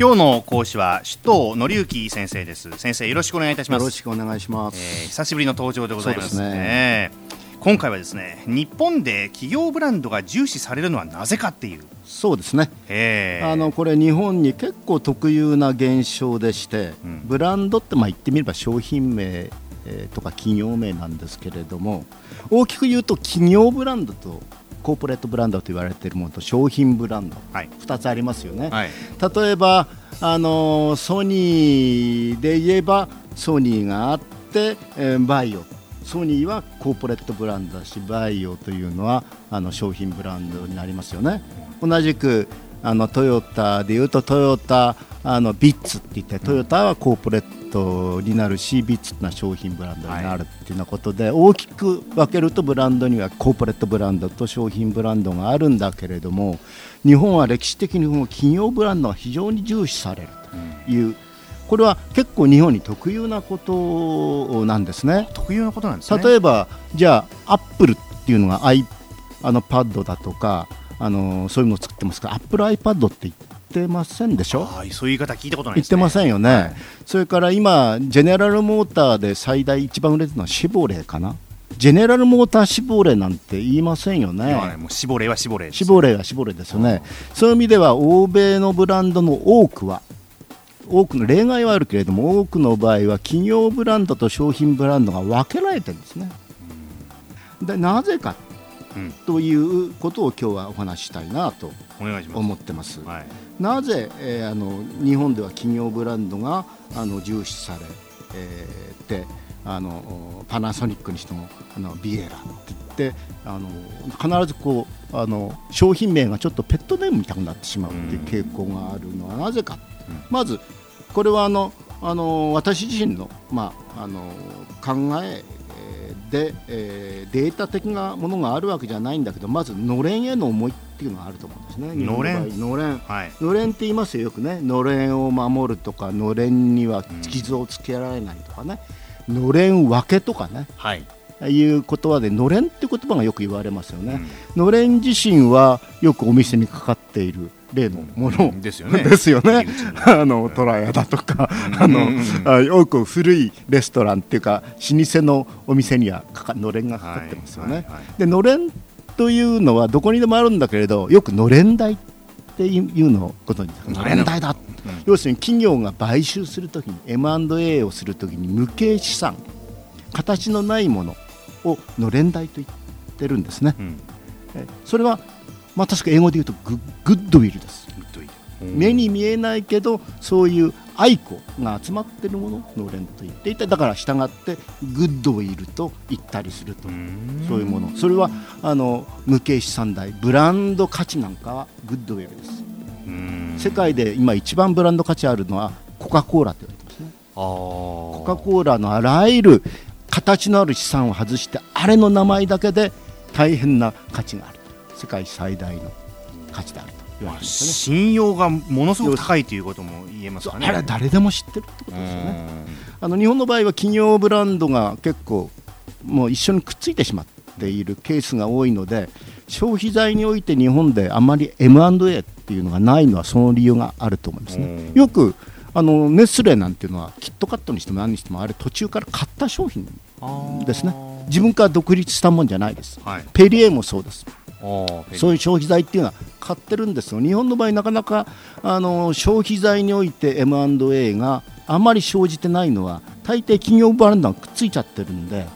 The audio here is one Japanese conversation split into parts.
今日の講師は首藤紀之先生です。先生よろしくお願いいたします。よろしくお願いします、えー、久しぶりの登場でございますね、ね、今回はですね日本で企業ブランドが重視されるのはなぜかっていう。そうですね。あのこれ日本に結構特有な現象でして、うん、ブランドってまあ言ってみれば商品名とか企業名なんですけれども大きく言うと企業ブランドとコーポレートブランドと言われているものと商品ブランド、はい、2つありますよね、はい、例えばあのソニーで言えばソニーがあって、えー、バイオ。ソニーはコーポレットブランドだしバイオというのはあの商品ブランドになりますよね。同じくあのトヨタでいうとトヨタあのビッツって言ってトヨタはコーポレートになるしビッツな商品ブランドになるっていうようなことで、はい、大きく分けるとブランドにはコーポレートブランドと商品ブランドがあるんだけれども日本は歴史的に企業ブランドが非常に重視されるという、うん、これは結構日本に特有なことなんですね。特有なことなんですね。例えばじゃあアップルっていうのが i あのパッドだとかあのそういうのを作ってますからアップル iPad って言ってませんでしょ？そういう言い方聞いたことない、ね、言ってませんよね、はい、それから今ジェネラルモーターで最大一番売れてるのはシボレーかな？ジェネラルモーターシボレーなんて言いませんよね。ねもうシボレーはシボレーシボレーはシボレーですよね。そういう意味では欧米のブランドの多くは多くの例外はあるけれども多くの場合は企業ブランドと商品ブランドが分けられてるんですね。でなぜかということを今日はお話ししたいなと思ってます。はい、なぜ、えー、あの日本では企業ブランドがあの重視され、えー、てあのパナソニックにしてもあのビエラって言ってあの必ずこうあの商品名がちょっとペットネームみたくなってしまうっていう傾向があるのはなぜか、うん、まずこれはあのあの私自身の,、まあ、あの考えで、えー、データ的なものがあるわけじゃないんだけどまずのれんへの思いっていうのがあると思うんですね。のれん。のれん、はい、のれんって言いますよよくね。のれんを守るとかのれんには傷をつけられないとかね、うん、のれん分けとかね、はい、いう言葉でのれんって言葉がよく言われますよね。うん、のれん自身はよくお店にかかっている例のものですよね。ですよね。あのトラヤだとか、あの、多く古いレストランっていうか老舗のお店にはかかのれんがかかってますよね。でのれんというのはどこにでもあるんだけれど、よくのれん代っていうのをことにのれん代だ。要するに企業が買収するときに M&A をするときに無形資産形のないものをのれん代と言ってるんですね。うん、それはまあ、確か英語で言うとグ goodwill です。目に見えないけどそういう愛顧が集まっているものをのれんと言っていてだから従って goodwill と言ったりすると。そういうもの。それはあの無形資産代ブランド価値なんかは goodwill です。世界で今一番ブランド価値あるのはコカ・コーラと言われてますね。コカ・コーラのあらゆる形のある資産を外してあれの名前だけで大変な価値がある世界最大の価値であると言われてますね、信用がものすごく高いということも言えますかね。あれ誰でも知ってるってことですよね。あの日本の場合は企業ブランドが結構もう一緒にくっついてしまっているケースが多いので消費財において日本であまり M&A っていうのがないのはその理由があると思いますね。よくあのネスレなんていうのはキットカットにしても何にしてもあれ途中から買った商品ですね。自分から独立したもんじゃないです、はい、ペリエもそうですそういう消費財っていうのは買ってるんですよ。日本の場合なかなかあの消費財において M&A があまり生じてないのは大抵企業ブランドがくっついちゃってるんで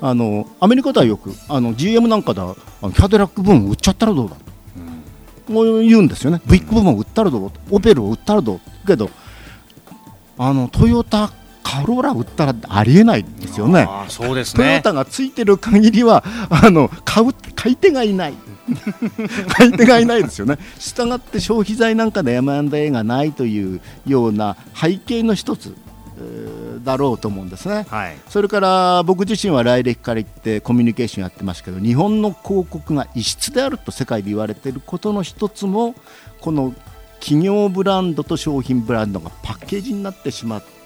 あのアメリカではよくあの GM なんかではキャデラック部門売っちゃったらどうだと、うん、もう言うんですよね、ビッグ部門売ったらどうオペルを売ったらどうけどあのトヨタカローラ売ったらありえないですよね。そうですねトヨタがついてる限りはあの買う買い手がいない。買い手がいないですよね。したがって消費財なんかで M&A がないというような背景の一つだろうと思うんですね、はい、それから僕自身は来歴から言ってコミュニケーションやってますけど日本の広告が異質であると世界で言われていることの一つもこの企業ブランドと商品ブランドがパッケージになってしまって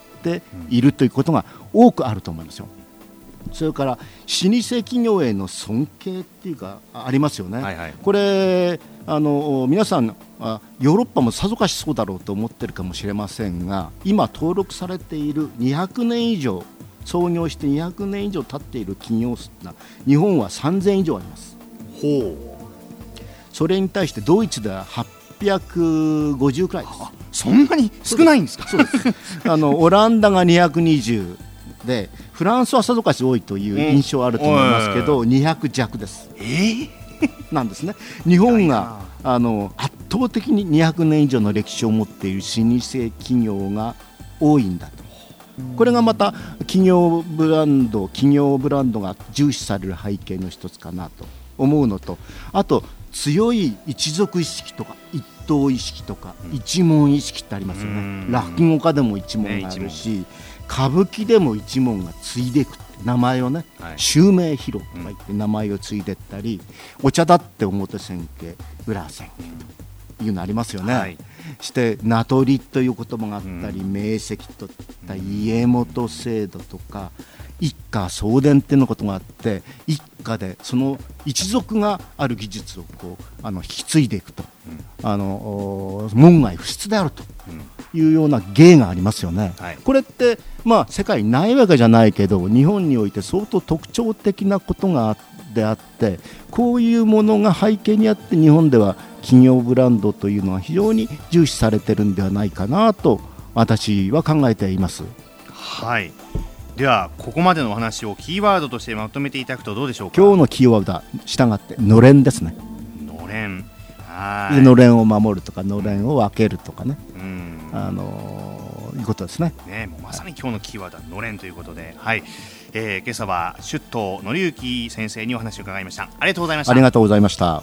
いるということが多くあると思いますよ。それから老舗企業への尊敬っていうかありますよね、はいはい、これあの皆さんあヨーロッパもさぞかしそうだろうと思ってるかもしれませんが今登録されている200年以上創業して200年以上経っている企業数が日本は3000以上あります。ほう。それに対してドイツでは850くらいです。そんなに少ないんですか？そうです。あの オランダが220でフランスはさぞかし多いという印象あると思いますけど、うん、200弱です。え？ー、なんですね。日本があの圧倒的に200年以上の歴史を持っている老舗企業が多いんだと。これがまた企業ブランド企業ブランドが重視される背景の一つかなと思うのとあと強い一族意識とか一党意識とか一門意識ってありますよね。落語家でも一門があるし、歌舞伎でも一門が継いでいく名前をね、はい、襲名披露とか言って名前を継いでいったり、うん、お茶だって表千家裏千家というのありますよね、はい、して名取という言葉があったり、うん、名跡といった家元制度とか一家送電っていうのことがあって一家でその一族がある技術をこうあの引き継いでいくと、うん、あの門外不出であるというような芸がありますよね。はい、これってまあ、世界ないわけじゃないけど日本において相当特徴的なことがであってこういうものが背景にあって日本では企業ブランドというのは非常に重視されてるんではないかなと私は考えています。はいではここまでのお話をキーワードとしてまとめていただくとどうでしょうか？今日のキーワードは従ってのれんですねのれんはいのれんを守るとかのれんを分けるとかね、うん、あのいうことですね。ねまさに今日のキーワードはのれんということで、はい、えー、今朝は出頭のりゆき先生にお話を伺いました。ありがとうございました。ありがとうございました。